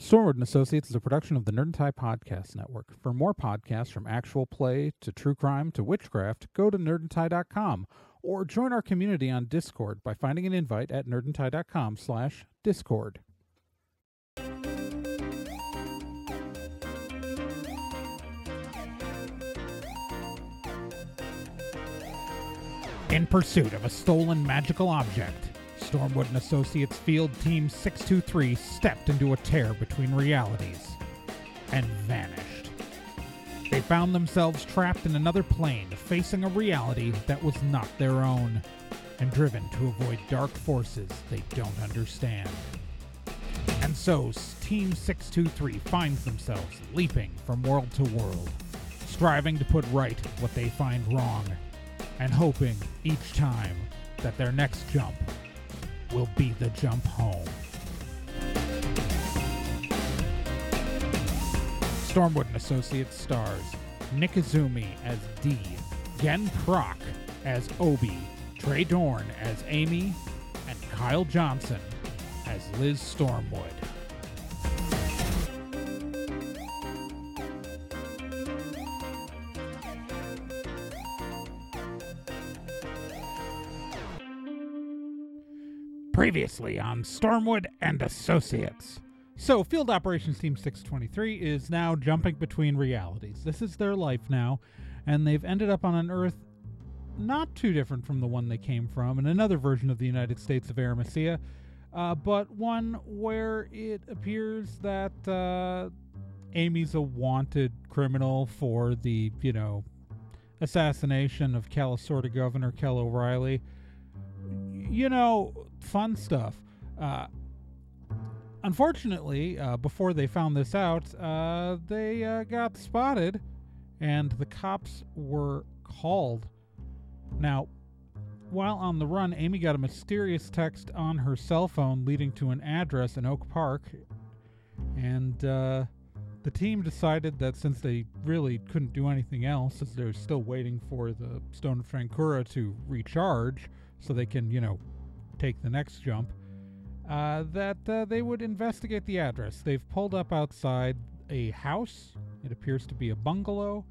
Stormwood and Associates is a production of the Nerd and Tie Podcast Network. For more podcasts from actual play to true crime to witchcraft, go to nerdandtie.com or join our community on Discord by finding an invite at nerdandtie.com slash discord. In pursuit of a stolen magical object, Stormwood and Associates Field Team 623 stepped into a tear between realities and vanished. They found themselves trapped in another plane, facing a reality that was not their own, and driven to avoid dark forces they don't understand. And so, Team 623 finds themselves leaping from world to world, striving to put right what they find wrong, and hoping each time that their next jump will be the jump home. Stormwood and Associates stars Nick Izumi as D, Gen Proc as Obi, Trey Dorn as Amy, and Kyle Johnson as Liz Stormwood. Previously on Stormwood and Associates. So, Field Operations Team 623 is now jumping between realities. This is their life now, and they've ended up on an Earth not too different from the one they came from, in another version of the United States of Arimathea, uh, but one where it appears that uh, Amy's a wanted criminal for the, you know, assassination of Calisorta Governor Kel O'Reilly. You know, fun stuff. Uh, unfortunately, uh, before they found this out, uh, they uh, got spotted and the cops were called. Now, while on the run, Amy got a mysterious text on her cell phone leading to an address in Oak Park. And uh, the team decided that since they really couldn't do anything else, as they're still waiting for the Stone of Trancura to recharge so they can, you know, take the next jump, uh, that uh, they would investigate the address. They've pulled up outside a house. It appears to be a bungalow.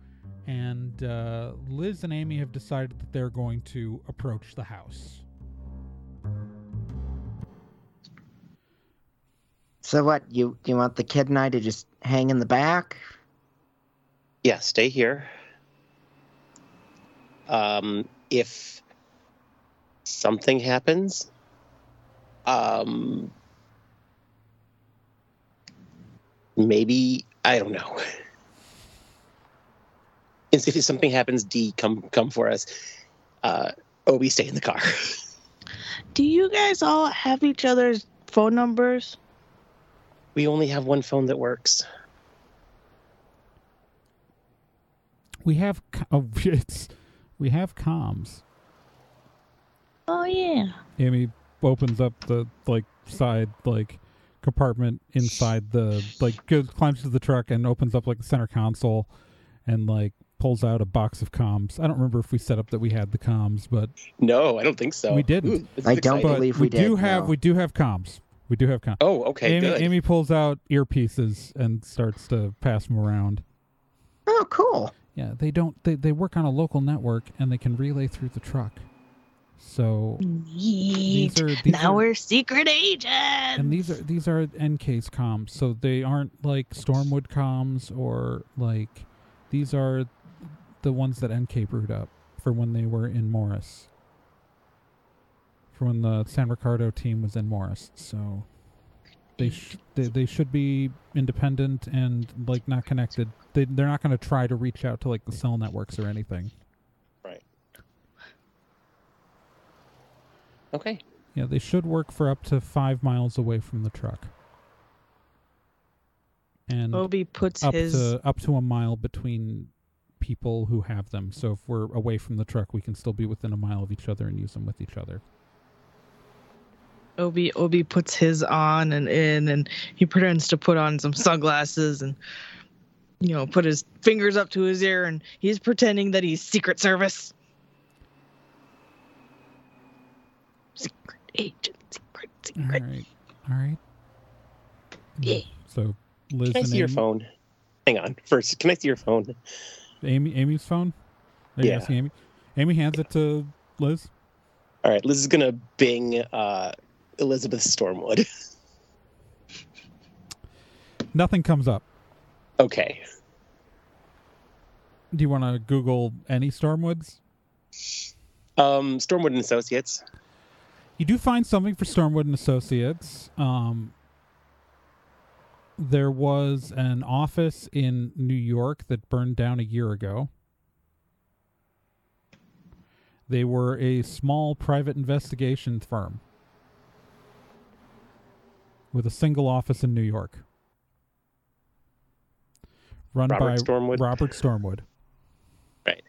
And uh, Liz and Amy have decided that they're going to approach the house. So what? You you want the kid and I to just hang in the back? Yeah, stay here. Um, if something happens, um, maybe I don't know. And if something happens, D come come for us. Uh, Obi, stay in the car. Do you guys all have each other's phone numbers? We only have one phone that works. We have co- oh, it's we have comms. Oh yeah. Amy opens up the like side like compartment inside the like goes climbs to the truck and opens up like the center console and like pulls out a box of comms. I don't remember if we set up that we had the comms, but No, I don't think so. We didn't. Ooh, this is I don't believe we, we do have no. we do have comms. We do have comms. Oh, okay, Amy, good. Amy pulls out earpieces and starts to pass them around. Oh, cool. Yeah, they don't. They, they work on a local network and they can relay through the truck. So Neat. are- these now are- we're secret agents. and these are these are NCase comms, so they aren't like Stormwood comms or like these are the ones that NK brewed up for when they were in Morris. For when the San Ricardo team was in Morris, so they sh- they, they should be independent and like not connected. They they're not going to try to reach out to like the cell networks or anything. Right. Okay. Yeah, they should work for up to five miles away from the truck. And Obi puts up his to up to a mile between people who have them. So if we're away from the truck, we can still be within a mile of each other and use them with each other. Obi Obi puts his on and in, and he pretends to put on some sunglasses and you know put his fingers up to his ear, and he's pretending that he's Secret Service. Secret agent, secret, All secret. right, all right. Yeah. So Liz Can I and see your phone? Hang on. First, can I see your phone? Amy, Amy's phone. Are Yeah. Amy? Amy hands it to Liz. All right, Liz is gonna bing uh, Elizabeth Stormwood. Nothing comes up. okay. Do you want to Google any Stormwoods? Um, Stormwood and Associates. You do find something for Stormwood and Associates. Um, there was an office in New York that burned down a year ago. They were a small private investigation firm with a single office in New York. Run Robert by Stormwood? Robert Stormwood. Right.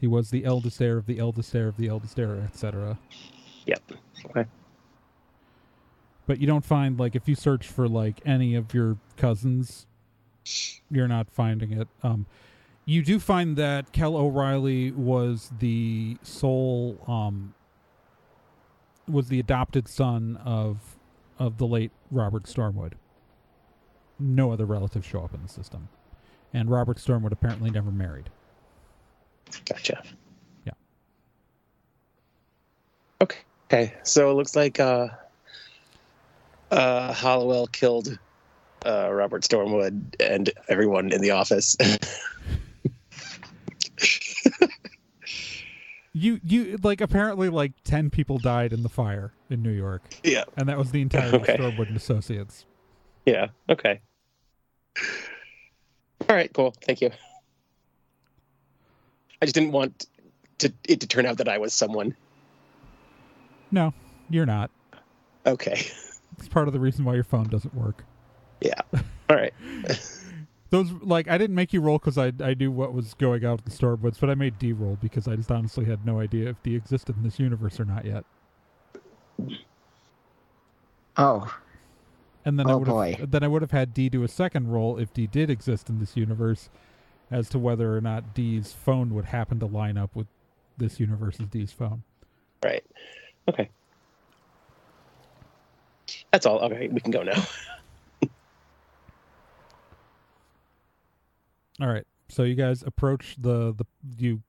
He was the eldest heir of the eldest heir of the eldest heir, etc. Yep. Okay. But you don't find like if you search for like any of your cousins, you're not finding it. Um, you do find that Kel O'Reilly was the sole um, was the adopted son of of the late Robert Stormwood. No other relatives show up in the system, and Robert Stormwood apparently never married. Gotcha. Yeah. Okay. Okay. So it looks like uh, uh, Hollowell killed uh, Robert Stormwood and everyone in the office. You you like apparently like ten people died in the fire in New York, yeah. and that was the entire Okay. Stormwood and Associates. Yeah. Okay. All right. Cool. Thank you. I just didn't want to it to turn out that I was someone. No, you're not. Okay. It's part of the reason why your phone doesn't work. Yeah. All right. Those like I didn't make you roll because I I knew what was going out in the Stormwoods, but I made D roll because I just honestly had no idea if D existed in this universe or not yet. Oh, And then I Oh, would boy. have then I would have had D do a second roll if D did exist in this universe, as to whether or not D's phone would happen to line up with this universe's D's phone. Right. Okay. That's all. Okay, we can go now. All right. So you guys approach the the you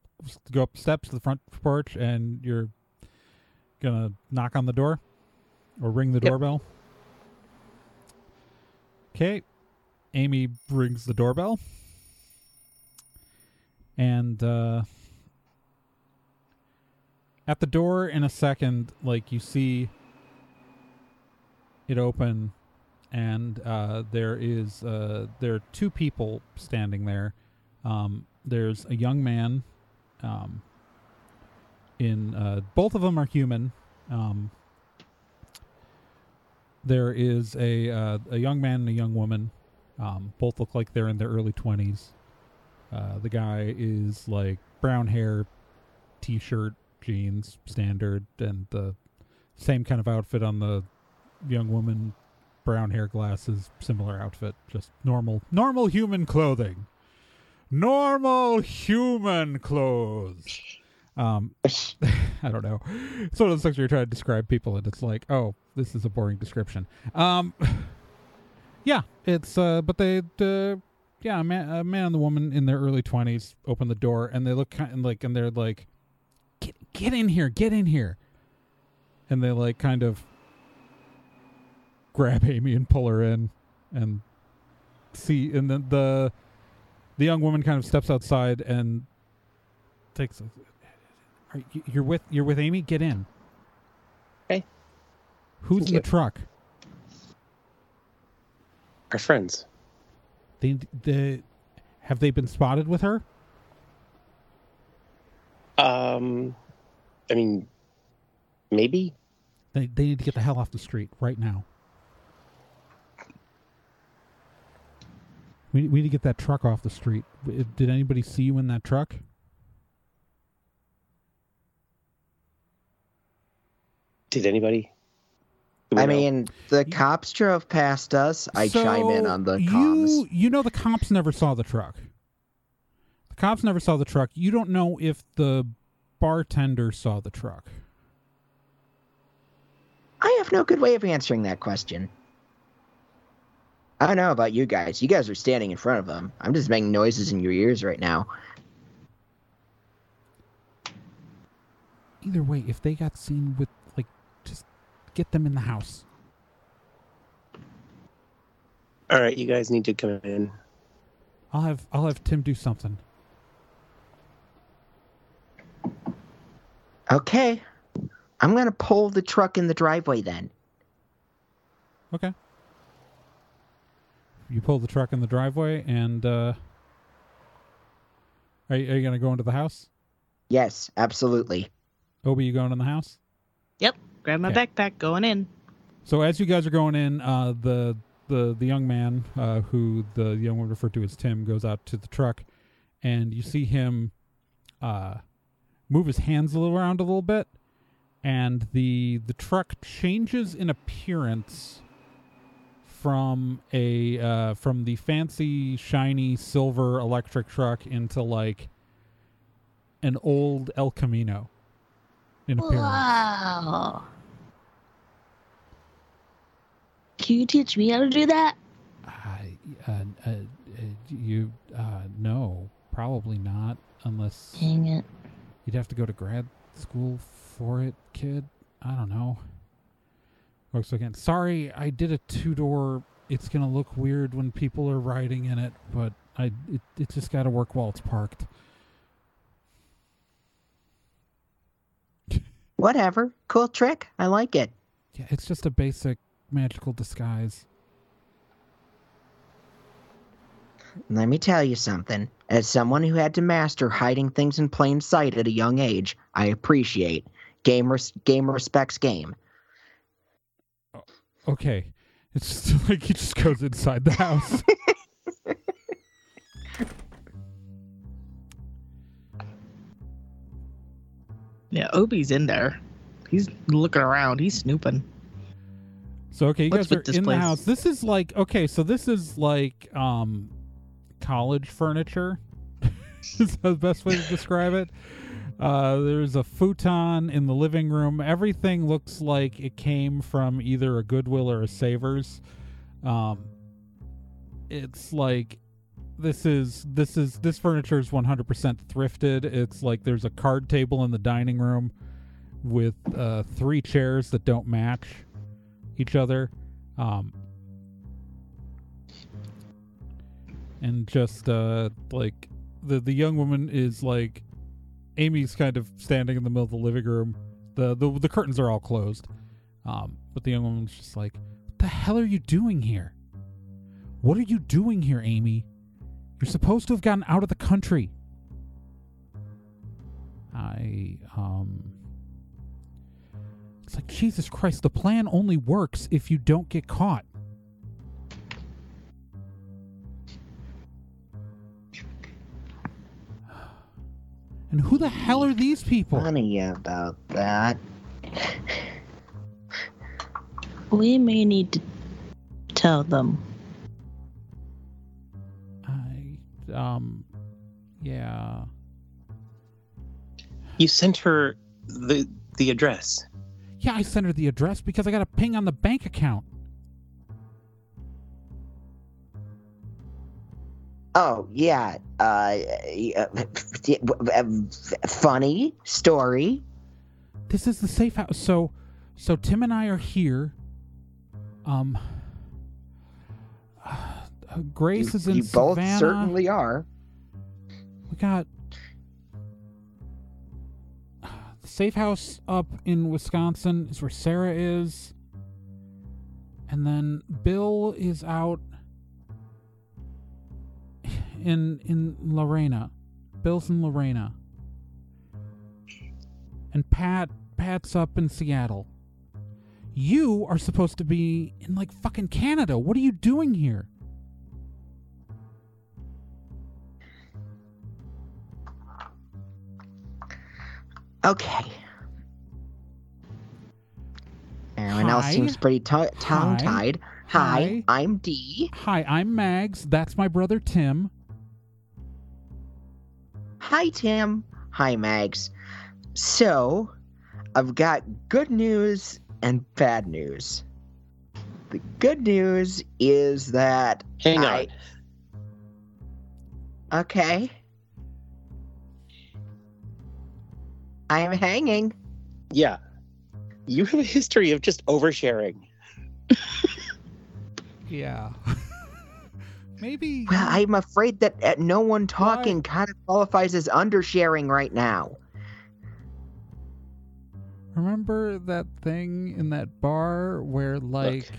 go up steps to the front porch and you're gonna knock on the door or ring the Yep. doorbell. Okay. Amy rings the doorbell. And uh at the door in a second like you see it open and uh, there is uh, there are two people standing there. Um, there's a young man. Um, in uh, both of them are human. Um, there is a uh, a young man and a young woman. Um, both look like they're in their early twenties. Uh, the guy is like brown hair, t-shirt, jeans, standard, and the same kind of outfit on the young woman brown hair glasses similar outfit just normal normal human clothing. Normal human clothes. Um i don't know. It's one of those things where you're trying to describe people and it's like oh this is a boring description. Um yeah it's uh but they uh yeah a man, a man and the woman in their early 20s open the door and they look kind of like and they're like get in here get in here. And they like kind of grab Amy and pull her in and see and then the the young woman kind of steps outside and takes a, you, you're with you're with Amy? Get in. Okay. who's Thank in the truck? Our friends. they the have they been spotted with her? Um, I mean, maybe. they they need to get the hell off the street right now we, we need to get that truck off the street did anybody see you in that truck Did anybody? Do I know? mean, the cops drove past us. I chime in on the you, comms. You know the cops never saw the truck. The cops never saw the truck. You don't know if the bartender saw the truck. I have no good way of answering that question. I don't know about you guys. You guys are standing in front of them. I'm just making noises in your ears right now. Either way, if they got seen with like, just get them in the house. All right, you guys need to come in. I'll have I'll have Tim do something. Okay. I'm going to pull the truck in the driveway then. Okay. You pull the truck in the driveway, and uh, are you, are you gonna go into the house? Yes, absolutely. Obi, you going in the house? Yep. Grab my Okay. backpack, going in. So as you guys are going in, uh, the the the young man uh, who the young woman referred to as Tim goes out to the truck, and you see him uh, move his hands a little around a little bit, and the the truck changes in appearance from a uh, from the fancy shiny silver electric truck into like an old El Camino in appearance. Wow. Can you teach me how to do that? I, uh, uh, uh, you, uh, no, probably not, unless Dang it. You'd have to go to grad school for it, kid. I don't know. Oh, Looks again. Sorry, I did a two door. It's gonna look weird when people are riding in it, but I it, it just got to work while it's parked. Whatever. Cool trick. I like it. Yeah, it's just a basic magical disguise. Let me tell you something. As someone who had to master hiding things in plain sight at a young age, I appreciate game res- game respects game. Okay, it's just like he just goes inside the house. Yeah, Obi's in there. He's looking around. He's snooping. So okay, you What's guys are with this in the house. This is like okay, so this is like um college furniture. is the best way to describe it. Uh, there's a futon in the living room. Everything looks like it came from either a Goodwill or a Savers. Um, it's like this is this is this furniture is 100% thrifted. It's like there's a card table in the dining room with uh, three chairs that don't match each other. Um, and just uh, like the the young woman is like Amy's kind of standing in the middle of the living room. The the, the curtains are all closed. Um, but the young woman's just like, "What the hell are you doing here? What are you doing here, Amy? You're supposed to have gotten out of the country." I um it's like Jesus Christ, the plan only works if you don't get caught. And who the hell are these people? Funny about that. We may need to tell them. I um yeah. You sent her the the address. Yeah, I sent her the address because I got a ping on the bank account. Oh yeah. Uh, funny story. This is the safe house. So so Tim and I are here. Um uh, Grace you, is in you both certainly are. We got the safe house up in Wisconsin is where Sarah is. And then Bill is out in in Lorena. Bill's in Lorena. And Pat Pat's up in Seattle. You are supposed to be in like fucking Canada. What are you doing here? Okay. Everyone else seems pretty t- tongue tied. Hi. Hi. I'm D. Hi, I'm Mags. That's my brother Tim. Hi, Tim. Hi, Mags. So, I've got good news and bad news. the good news is that Hang on. Okay. I am hanging. Yeah. You have a history of just oversharing. Yeah. Maybe. Well, I'm afraid that uh, no one talking kind of qualifies as undersharing right now. Remember that thing in that bar where, like,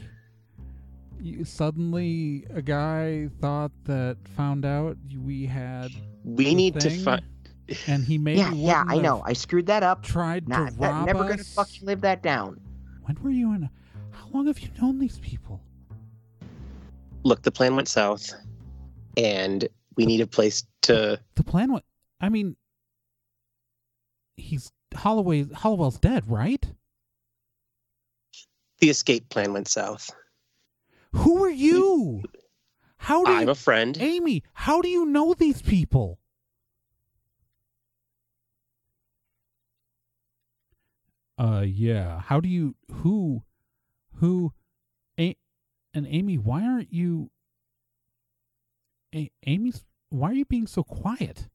you, suddenly a guy thought that found out we had, We The need to thing? find. and he made. yeah, yeah, I know. I screwed that up. Tried Not, to that- rob never us. gonna fucking live that down. When were you in? How long have you known these people? Look, the plan went south, and we need a place to. The plan went. I mean, he's Holloway. Hollowell's dead, right? The escape plan went south. Who are you? How do I'm you, a friend. Amy? How do you know these people? Uh, yeah. How do you? Who? Who? A- and Amy, why aren't you? A- Amy's. Why are you being so quiet?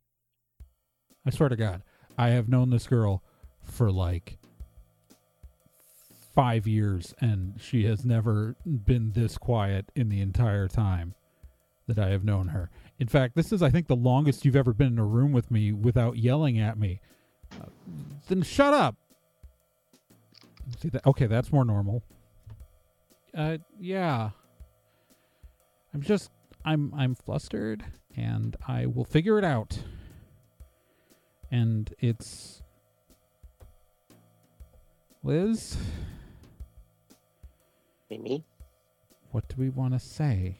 I swear to God, I have known this girl for like five years, and she has never been this quiet in the entire time that I have known her. In fact, this is, I think, the longest you've ever been in a room with me without yelling at me. Uh, then shut up. See that? Okay, that's more normal. Uh, yeah. I'm just, I'm, I'm flustered, and I will figure it out. And it's Liz. Amy, What do we want to say?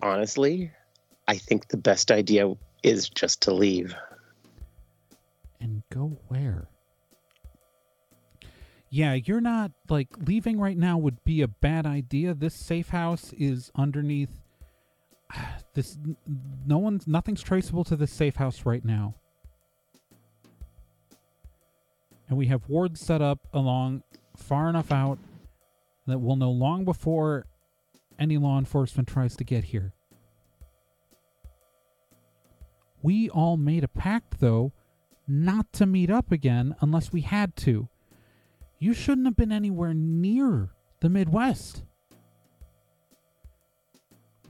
honestly, I think the best idea is just to leave. Yeah, you're not like leaving right now would be a bad idea. This safe house is underneath this no one's nothing's traceable to this safe house right now. And we have wards set up along far enough out that we'll know long before any law enforcement tries to get here. We all made a pact though not to meet up again unless we had to. You shouldn't have been anywhere near the Midwest.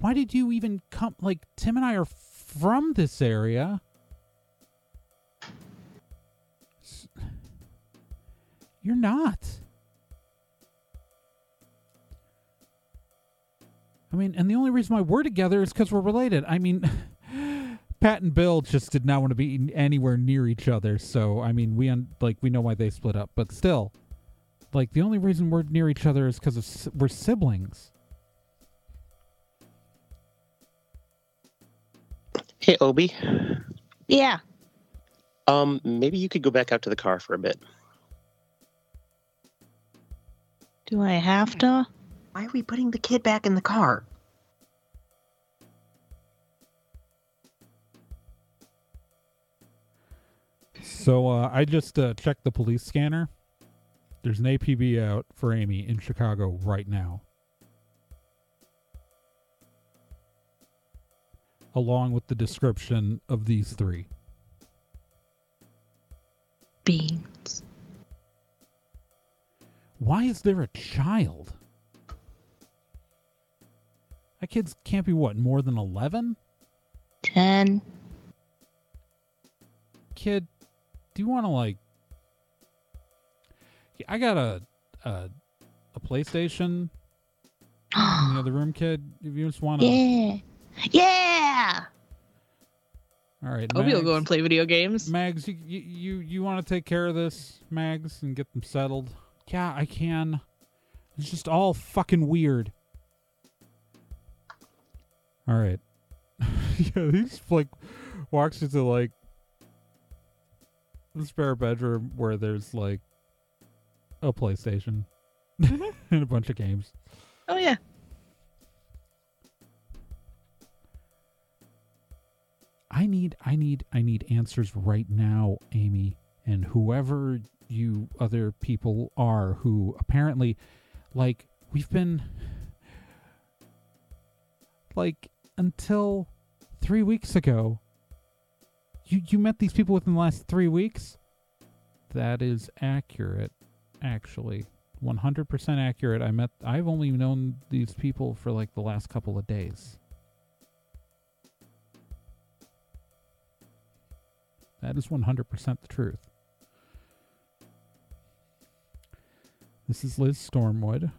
Why did you even come? Like, Tim and I are from this area. You're not. I mean, and the only reason why we're together is because we're related. I mean, Pat and Bill just did not want to be anywhere near each other. So I mean, we un- like we know why they split up, but still, like the only reason we're near each other is because we're siblings. Hey, Obi, Yeah. um, maybe you could go back out to the car for a bit. Do I have to? Why are we putting the kid back in the car? So uh, I just uh, checked the police scanner. There's an APB out for Amy in Chicago right now, along with the description of these three. Beans. Why is there a child? That kid's can't be what more than eleven. Ten. Kid, do you want to like? Yeah, I got a a, a PlayStation in the other room, kid. If you just want to, yeah. Yeah. all right. Obi will go Mags- and play video games. Mags, you you you, you want to take care of this, Mags, and get them settled? Yeah, I can. It's just all fucking weird. All right. yeah, he's like walks into like the spare bedroom where there's like a PlayStation mm-hmm. and a bunch of games. Oh yeah. I need I need I need answers right now, Amy. and whoever you other people are who apparently like we've been like until 3 weeks ago you you met these people within the last 3 weeks that is accurate actually 100% accurate. I met i've only known these people for like the last couple of days. That is 100% the truth. This is liz stormwood.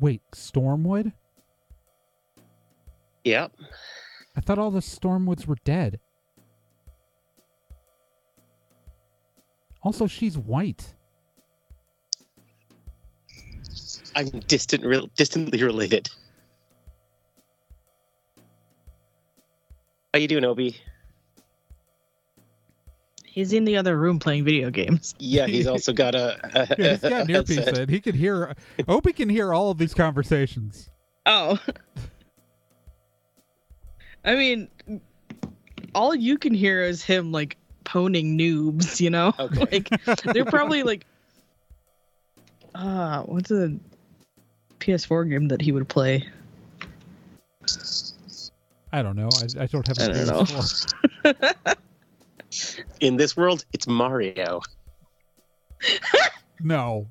Wait stormwood? Yep. i thought all the stormwoods were dead also she's white I'm distant, real, distantly related. How you doing, Obi? He's in the other room playing video games. Yeah, he's also got a. a yeah, he's got an earpiece headset. in. He can hear. Obi can hear all of these conversations. Oh. I mean, all you can hear is him like poning noobs, you know? Okay. like they're probably like uh what's a PS4 game that he would play? I don't know. I, I don't have. a I don't PS4. know. In this world, it's Mario. No.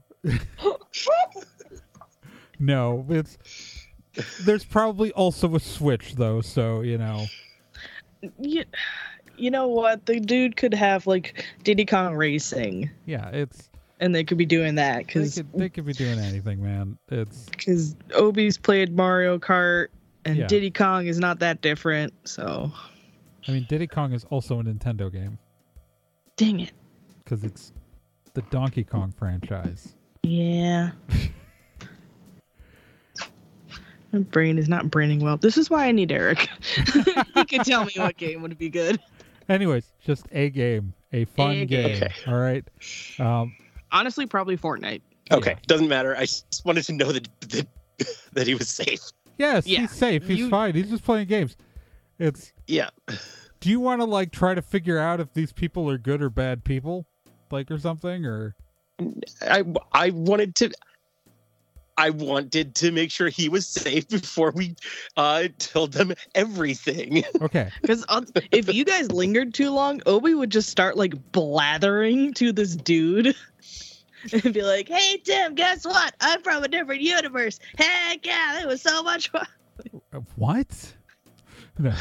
no, it's. There's probably also a Switch though, so you know. you, you know what? The dude could have like Diddy Kong Racing Yeah, it's. and they could be doing that cuz could, they could be doing anything, man. It's. cuz Obi's played Mario Kart and Yeah. Diddy Kong is not that different. So, I mean, Diddy Kong is also a Nintendo game dang it. because it's the Donkey Kong franchise. Yeah. My brain is not braining well. This is why I need Eric. he can tell me what game would be good. Anyways, just a game, a fun A game. game. Okay. All right. Um, Honestly, probably Fortnite. Okay, doesn't matter. I just wanted to know that that, that he was safe. yes, Yeah, he's safe. He's you- fine. He's just playing games. It's. Yeah. Do you want to like try to figure out if these people are good or bad people, like or something, or I I wanted to. I wanted to make sure he was safe before we uh, told them everything. okay? Because if you guys lingered too long, Obi would just start like blathering to this dude and be like, "Hey Tim, guess what? I'm from a different universe. Heck yeah, it was so much fun." Uh, What? No.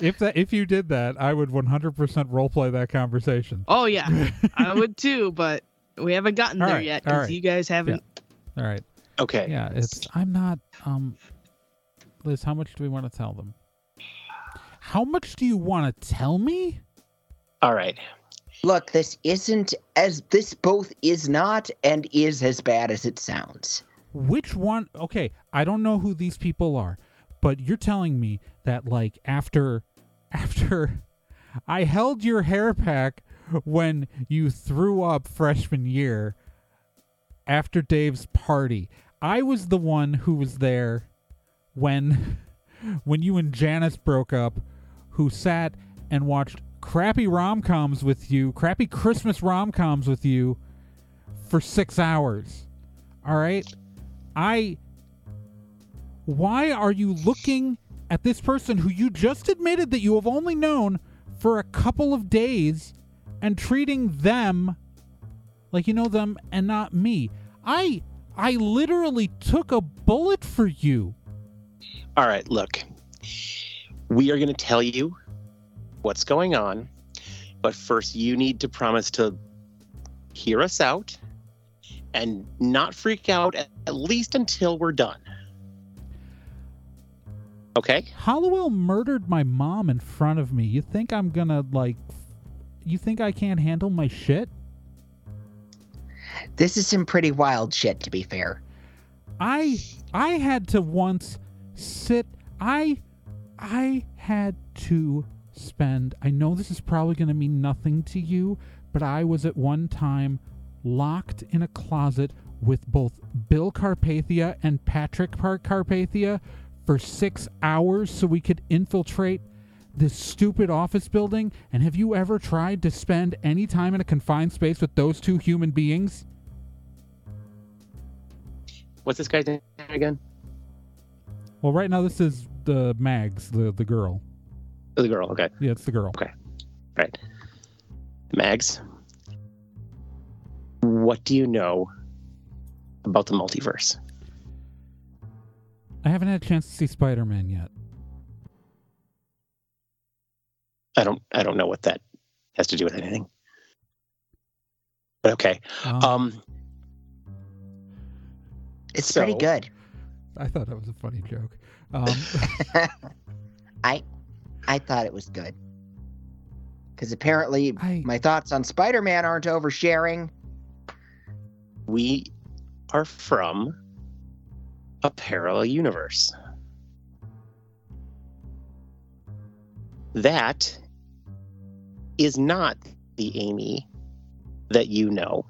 if that if you did that, I would 100% roleplay that conversation. Oh yeah, I would too, but we haven't gotten All there right, yet because right. you guys haven't. All right. okay. Yeah, it's I'm not um Liz, how much do we want to tell them? How much do you want to tell me? All right. Look, this isn't as this both is not and is as bad as it sounds. Which one? Okay, I don't know who these people are, but you're telling me that like after after I held your hair pack when you threw up freshman year after Dave's party. I was the one who was there when when you and Janice broke up, who sat and watched crappy rom-coms with you, crappy Christmas rom-coms with you for 6 hours. All right? I why are you looking at this person who you just admitted that you have only known for a couple of days and treating them like you know them and not me? I I literally took a bullet for you. All right. Look, we are going to tell you what's going on, but first you need to promise to hear us out and not freak out at, at least until we're done. Okay. Hollowell murdered my mom in front of me. You think I'm gonna like you think I can't handle my shit? This is some pretty wild shit, to be fair. I I had to once sit I I had to spend I know this is probably going to mean nothing to you, but I was at one time locked in a closet with both Bill Carpathia and Patrick Park Carpathia for 6 hours so we could infiltrate this stupid office building? And have you ever tried to spend any time in a confined space with those two human beings? What's this guy's name again? Well, right now this is the Mags, the the girl. Oh, the girl. Okay. Yeah, it's the girl. Okay. Right. Mags, what do you know about the multiverse? I haven't had a chance to see Spider Man yet. I don't. I don't know what that has to do with anything. But okay. Um, Um. It's So- pretty good. I thought that was a funny joke. Um, I I thought it was good. Because apparently I my thoughts on Spider Man aren't oversharing. we are from a parallel universe. That is not the Amy that you know.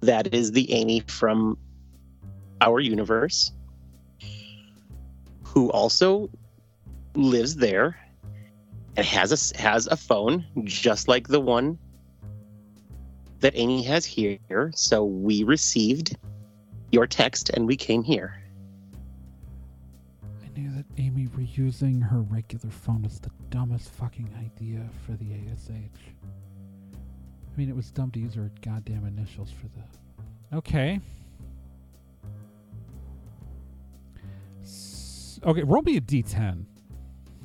That is the Amy from our universe who also lives there and has a has a phone just like the one that Amy has here. So we received your text and we came here. I knew that Amy reusing her regular phone was the dumbest fucking idea for the ASH. I mean, it was dumb to use her goddamn initials for the. Okay. S- okay, roll me a d10.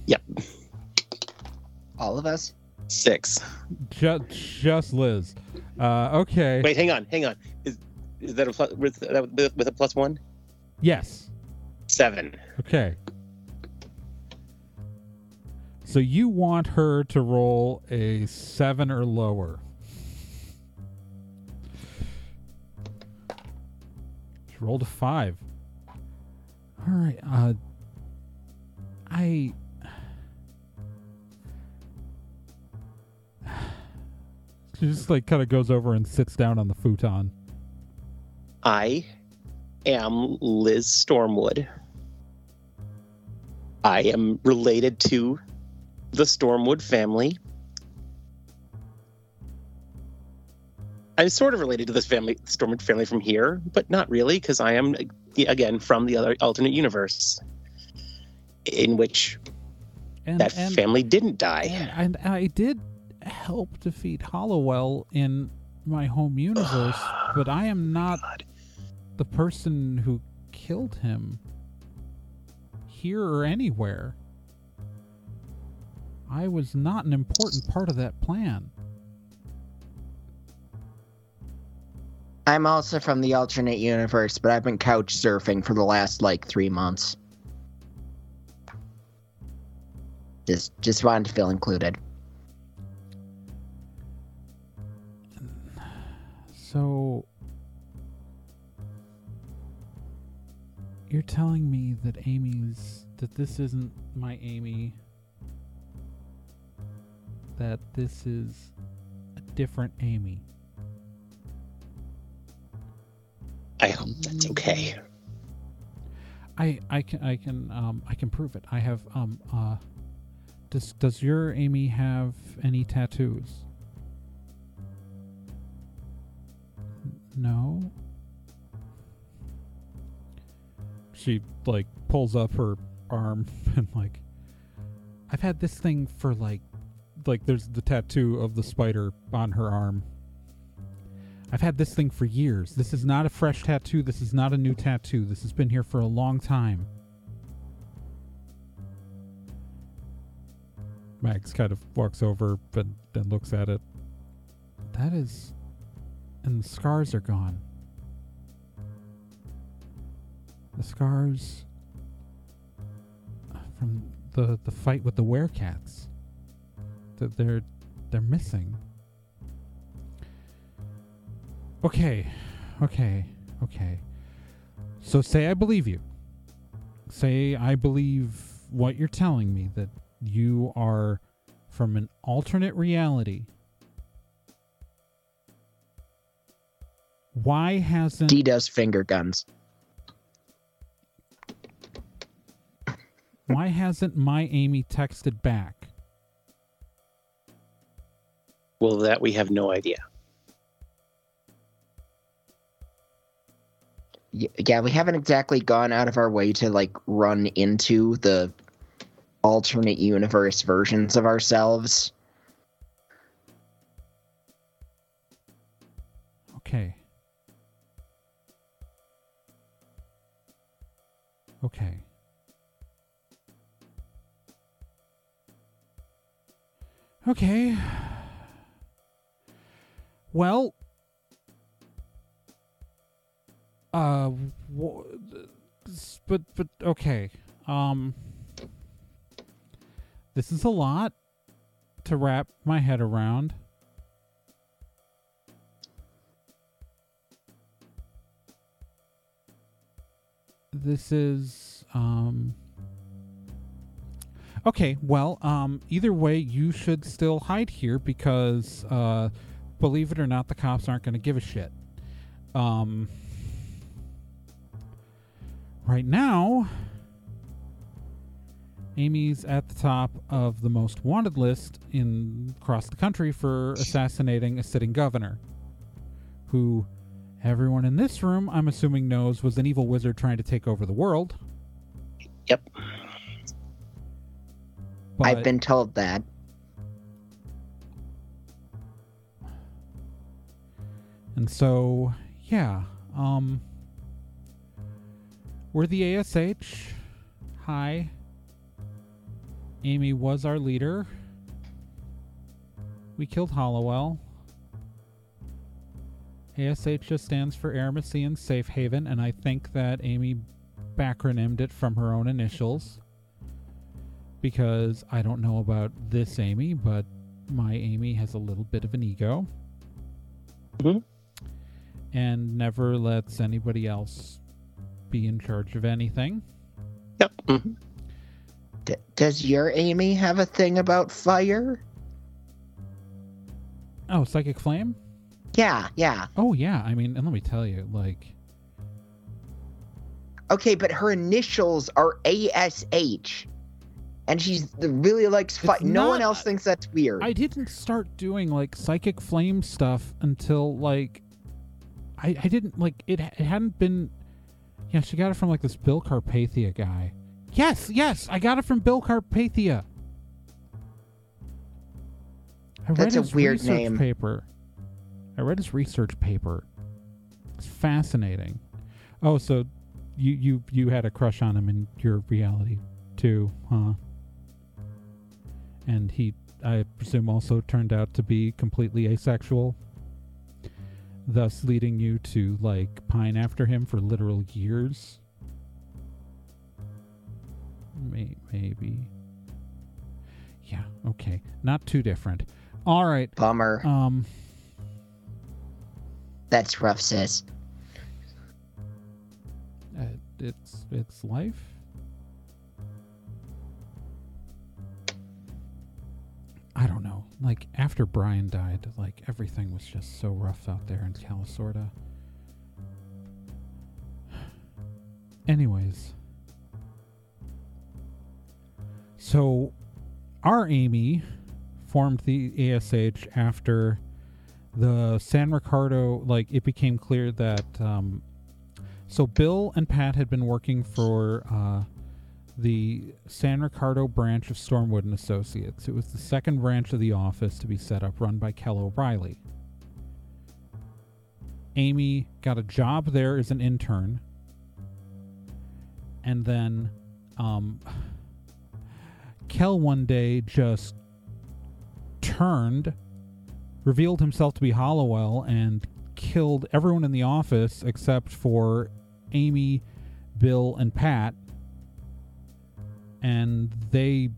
Yep. All of us. Six. Just, just Liz. Uh, okay. Wait, hang on, hang on. Is is that a plus that with with a plus one? Yes. Seven. Okay. So you want her to roll a seven or lower. She rolled a five. All right. Uh, I. She just like kind of goes over and sits down on the futon. I am Liz Stormwood. I am related to the Stormwood family. I'm sort of related to this family, Stormwood family from here, but not really, because I am again from the other alternate universe, in which And, that and family didn't die. And, and I did help defeat Hollowell in my home universe, but I am not God. the person who killed him here or anywhere. I was not an important part of that plan. I'm also from the alternate universe, but I've been couch surfing for the last like three months. Just just wanted to feel included. So you're telling me that Amy's that this isn't my Amy that this is a different Amy. I hope that's okay. I I can I can um I can prove it. I have um uh does does your Amy have any tattoos? No. She like pulls up her arm and like I've had this thing for like like there's the tattoo of the spider on her arm. I've had this thing for years. This is not a fresh tattoo. This is not a new tattoo. This has been here for a long time. Mags kind of walks over and then looks at it. That is. And the scars are gone. The scars from the the fight with the werecats. That they're they're missing. Okay, okay, okay. So say I believe you. Say I believe what you're telling me that you are from an alternate reality. Why hasn't D does finger guns. why hasn't my Amy texted back? Well, that we have no idea. Yeah, we haven't exactly gone out of our way to like run into the alternate universe versions of ourselves. Okay. Okay. Okay. Well, uh, s- but but okay. Um, this is a lot to wrap my head around. this is um okay well um either way you should still hide here because uh believe it or not the cops aren't going to give a shit um right now amy's at the top of the most wanted list in across the country for assassinating a sitting governor who everyone in this room, I'm assuming, knows was an evil wizard trying to take over the world. Yep. But, I've been told that. And so yeah, um, we're the ASH. Hi. Amy was our leader. We killed Hollowell. ASH just stands for Aramecian Safe Haven, and I think that Amy backronymed it from her own initials. Because I don't know about this Amy, but my Amy has a little bit of an ego. Mhm. And never lets anybody else be in charge of anything. Yep. mhm. D- does your Amy have a thing about fire? Oh, Psychic Flame? Yeah, yeah. Oh, yeah. I mean, and let me tell you, like, Okay, but her initials are ASH. And she's really likes fire. No one else thinks that's weird. I didn't start doing like psychic flame stuff until like I I didn't like it it hadn't been Yeah, she got it from like this Bill Carpathia guy. Yes, yes, I got it from Bill Carpathia. I read That's a his weird research name. paper. I read his research paper. It's fascinating. Oh, so you you you had a crush on him in your reality too, huh? And he I presume also turned out to be completely asexual, thus leading you to like pine after him for literal years. Maybe. Yeah, okay. Not too different. All right. Bummer. Um That's rough, sis. uh, it's it's life. I don't know. Like after Brian died, like everything was just so rough out there in Calisorda. Anyways, so our Amy formed the ASH after the San Ricardo. Like it became clear that um, so Bill and Pat had been working for uh, the San Ricardo branch of Stormwood and Associates. It was the second branch of the office to be set up, run by Kel O'Reilly. Amy got a job there as an intern, and then um, Kel one day just turned, revealed himself to be Hollowell, and killed everyone in the office except for Amy, Bill, and Pat. And they,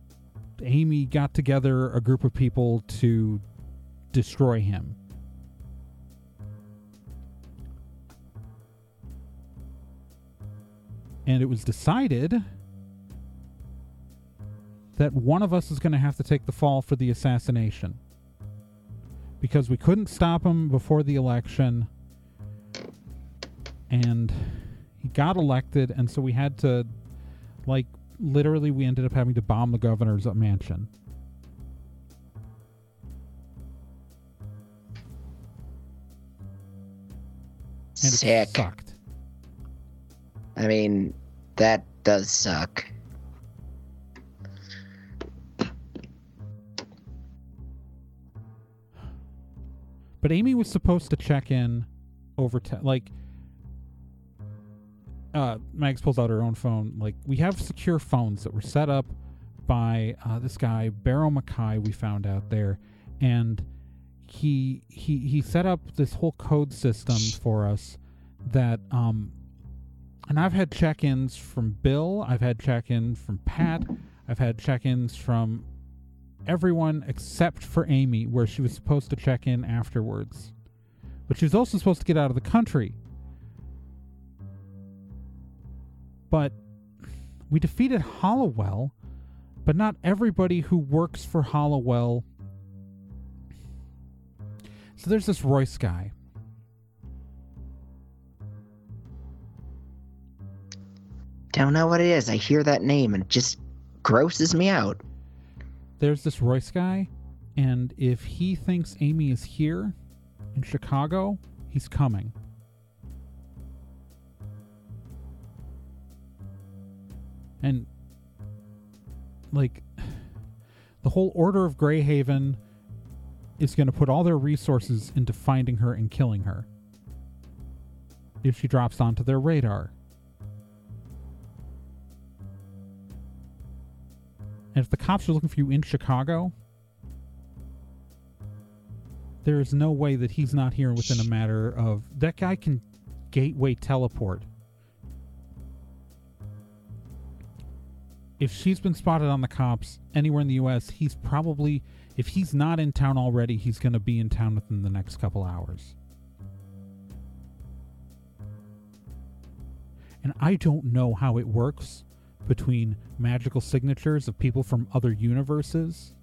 Amy got together a group of people to destroy him. And it was decided that one of us is going to have to take the fall for the assassination. Because we couldn't stop him before the election. And he got elected, and so we had to, like, literally we ended up having to bomb the governor's mansion. And Sick. sucked. I mean, that does suck. But Amy was supposed to check in over te- like uh Max pulls out her own phone. Like we have secure phones that were set up by uh, this guy Barrow Mackay we found out there and he he he set up this whole code system for us that um and I've had check-ins from Bill, I've had check-ins from Pat, I've had check-ins from everyone except for Amy, where she was supposed to check in afterwards. But she was also supposed to get out of the country. But we defeated Hollowell, but not everybody who works for Hollowell. So there's this Royce guy. Don't know what it is. I hear that name and it just grosses me out. there's this Royce guy, and if he thinks Amy is here in Chicago, he's coming. And like the whole order of Greyhaven is going to put all their resources into finding her and killing her if she drops onto their radar. And if the cops are looking for you in Chicago, there is no way that he's not here within a matter of. That guy can gateway teleport. If she's been spotted on the cops anywhere in the U.S., he's probably. If he's not in town already, he's going to be in town within the next couple hours. And I don't know how it works between magical signatures of people from other universes.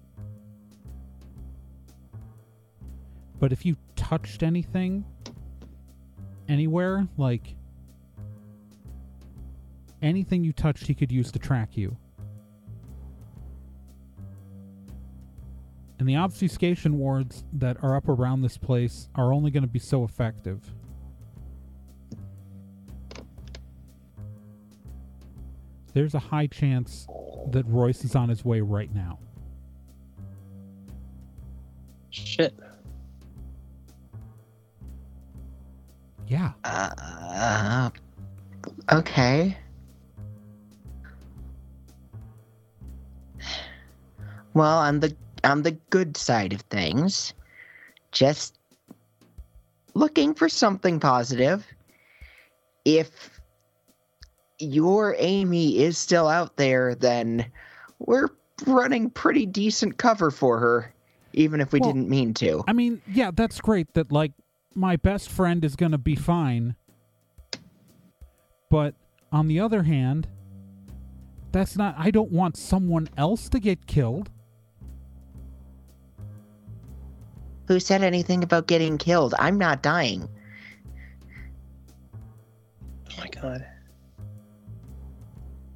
But if you touched anything anywhere, like anything you touched, he could use to track you. The obfuscation wards that are up around this place are only going to be so effective. There's a high chance that Royce is on his way right now. Shit. Yeah. Uh, okay. Well, on the on the good side of things, just looking for something positive. If your Amy is still out there, then we're running pretty decent cover for her, even if we Well, didn't mean to. I mean, yeah, that's great that like my best friend is going to be fine. But on the other hand, that's not I don't want someone else to get killed. Who said anything about getting killed? I'm not dying. Oh my god.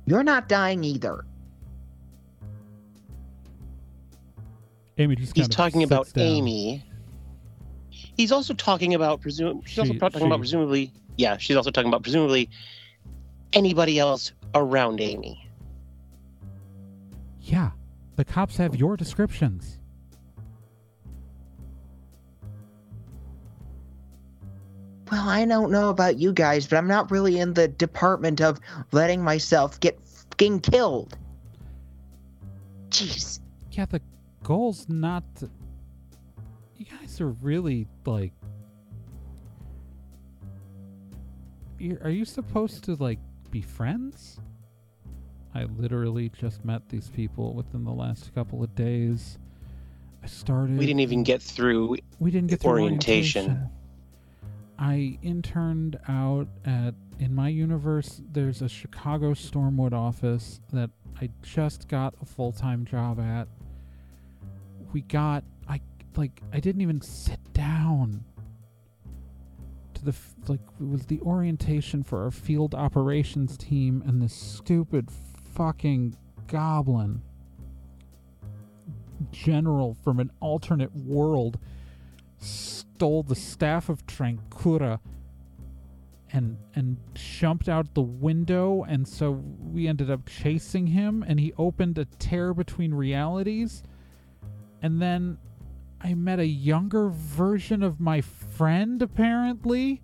You're not dying either. Amy just He's talking about down. Amy. He's also talking about presum. She's also talking she- about presumably. Yeah, she's also talking about presumably anybody else around Amy. Yeah. The cops have your descriptions. Well, I don't know about you guys, but I'm not really in the department of letting myself get fucking killed. Jeez. Yeah, the goal's not to... You guys are really like you are you supposed to like be friends? I literally just met these people within the last couple of days. I started We didn't even get through. we didn't get through orientation. orientation. I interned out at in my universe. There's a Chicago Stormwood office that I just got a full time job at. We got I like I didn't even sit down to the like it was the orientation for our field operations team and this stupid fucking goblin general from an alternate world stole the staff of Trancura and and jumped out the window and so we ended up chasing him and he opened a tear between realities. And then I met a younger version of my friend apparently.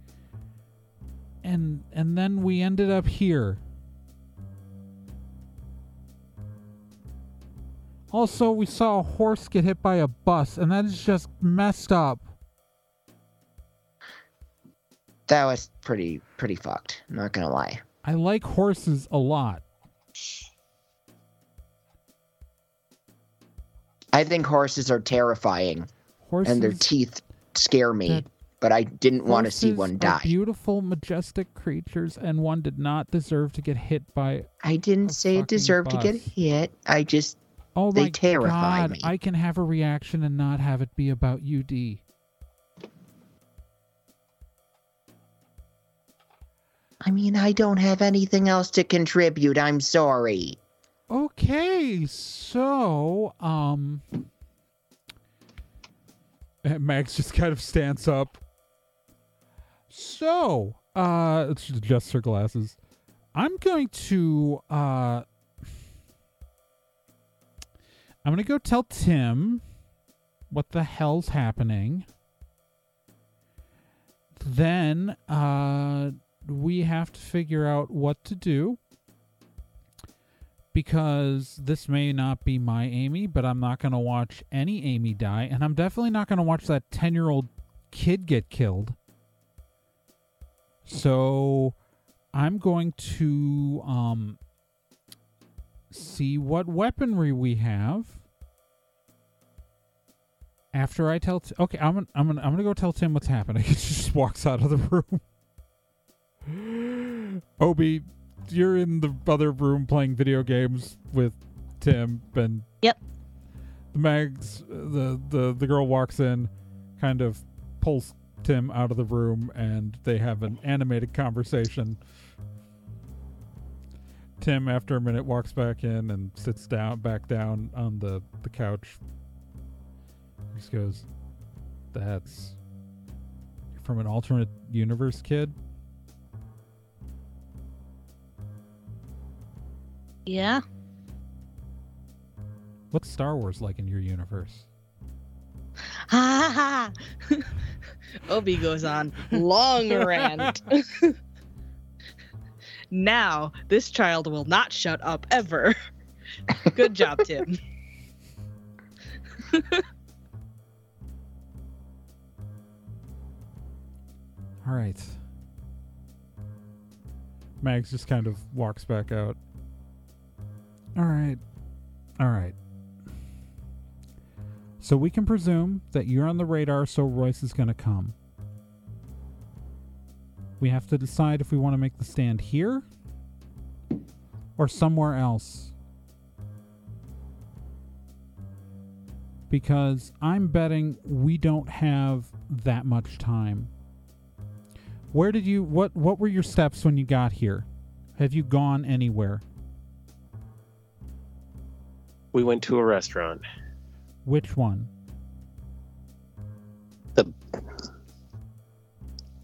And and then we ended up here. Also, we saw a horse get hit by a bus, and that is just messed up. That was pretty pretty fucked. Not gonna lie. I like horses a lot. I think horses are terrifying, Horses and their teeth scare me. But I didn't want to see one die. Beautiful, majestic creatures, and one did not deserve to get hit by. I didn't say it deserved to get hit. I just Oh They my terrify god! me. I can have a reaction and not have it be about UD. I mean, I don't have anything else to contribute. I'm sorry. Okay, so um, and Max just kind of stands up. So, uh, she adjusts her glasses. I'm going to uh, I'm gonna go tell Tim what the hell's happening. Then, uh, we have to figure out what to do because this may not be my Amy, but I'm not going to watch any Amy die, and I'm definitely not going to watch that 10 year old kid get killed. So I'm going to um, see what weaponry we have. After I tell, T- okay, I'm gonna, I'm gonna, I'm gonna go tell Tim what's happening. He just walks out of the room. Obi, you're in the other room playing video games with Tim and Yep. the Mags the, the the girl walks in, kind of pulls Tim out of the room and they have an animated conversation. Tim after a minute walks back in and sits down back down on the, the couch. He just goes, That's you're from an alternate universe kid? Yeah. What's Star Wars like in your universe? Ha ha ha. Obi goes on long rant. now this child will not shut up ever. Good job, Tim. All right. Mags just kind of walks back out. All right. All right. So we can presume that you're on the radar, so Royce is going to come. We have to decide if we want to make the stand here or somewhere else. Because I'm betting we don't have that much time. Where did you what what were your steps when you got here? Have you gone anywhere? We went to a restaurant. Which one? The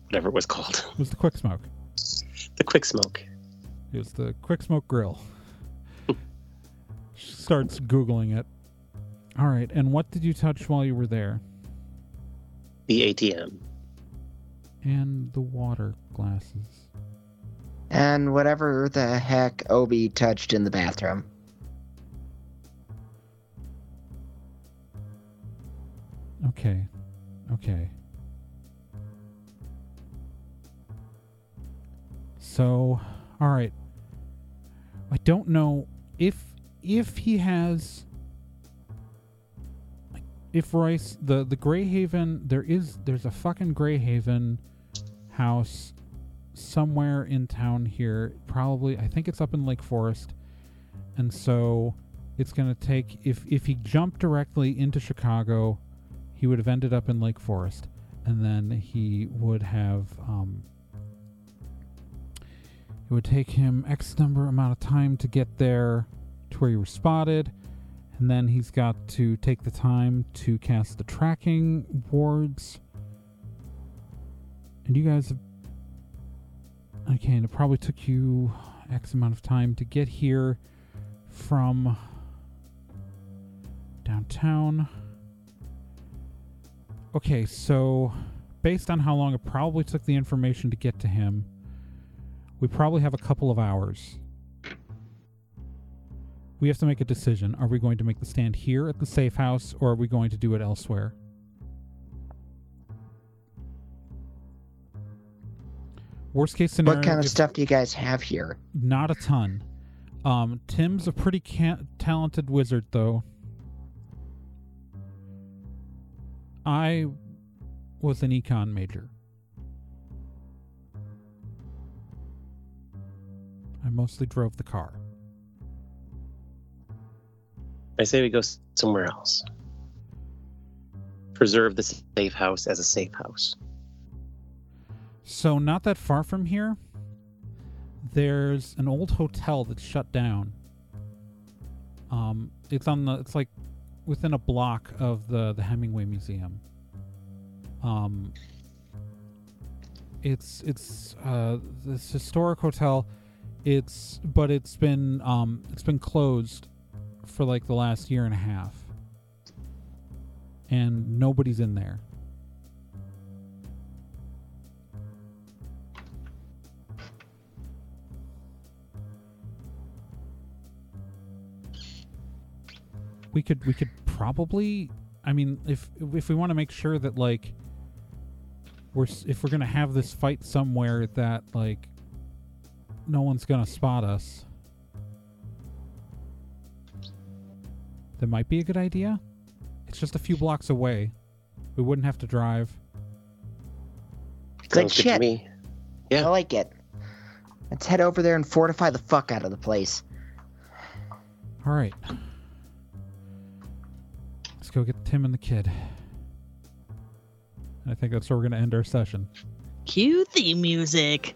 whatever it was called. It was the quick smoke. The quick smoke. It was the quick smoke grill. She starts googling it. All right, and what did you touch while you were there? The ATM. And the water glasses. And whatever the heck Obi touched in the bathroom. Okay. Okay. So, all right. I don't know if if he has if Royce the the Greyhaven there is there's a fucking Greyhaven house somewhere in town here. Probably I think it's up in Lake Forest. And so it's going to take if if he jumped directly into Chicago, he would have ended up in Lake Forest, and then he would have um, It would take him X number amount of time to get there to where you were spotted, and then he's got to take the time to cast the tracking wards. And you guys have. Okay, and it probably took you X amount of time to get here from downtown. Okay, so based on how long it probably took the information to get to him, we probably have a couple of hours. We have to make a decision. Are we going to make the stand here at the safe house or are we going to do it elsewhere? Worst case scenario. What kind of stuff do you guys have here? Not a ton. Um, Tim's a pretty ca- talented wizard, though. I was an econ major. I mostly drove the car. I say we go somewhere else. Preserve the safe house as a safe house. So, not that far from here, there's an old hotel that's shut down. Um, it's on the. It's like within a block of the the Hemingway Museum. Um, it's it's uh this historic hotel. It's but it's been um it's been closed for like the last year and a half, and nobody's in there. We could we could probably i mean if if we want to make sure that like we're if we're gonna have this fight somewhere that like no one's gonna spot us that might be a good idea it's just a few blocks away we wouldn't have to drive Good Sounds good to shit. me. Yeah. I like it. Let's head over there and fortify the fuck out of the place. all right let's go get tim and the kid i think that's where we're gonna end our session Cue theme music.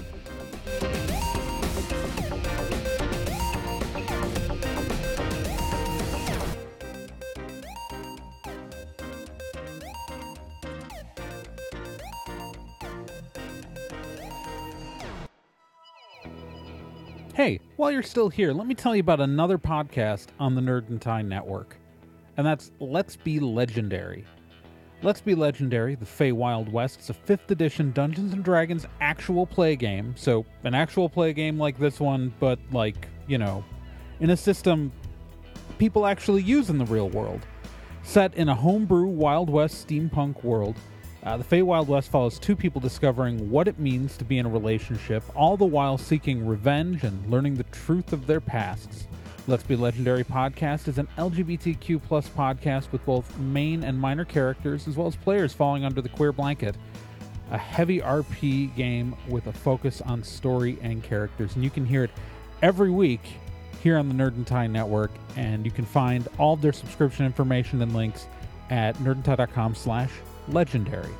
While you're still here, let me tell you about another podcast on the Nerd and Tie Network. And that's Let's Be Legendary. Let's Be Legendary, the Fey Wild West, is a 5th edition Dungeons and Dragons actual play game. So, an actual play game like this one, but like, you know, in a system people actually use in the real world. Set in a homebrew Wild West steampunk world, uh, the Fey Wild West follows two people discovering what it means to be in a relationship, all the while seeking revenge and learning the truth of their pasts. Let's Be Legendary podcast is an LGBTQ plus podcast with both main and minor characters, as well as players falling under the queer blanket. A heavy RP game with a focus on story and characters, and you can hear it every week here on the Nerd and Tie Network, and you can find all their subscription information and links at nerdandtie.com slash legendary.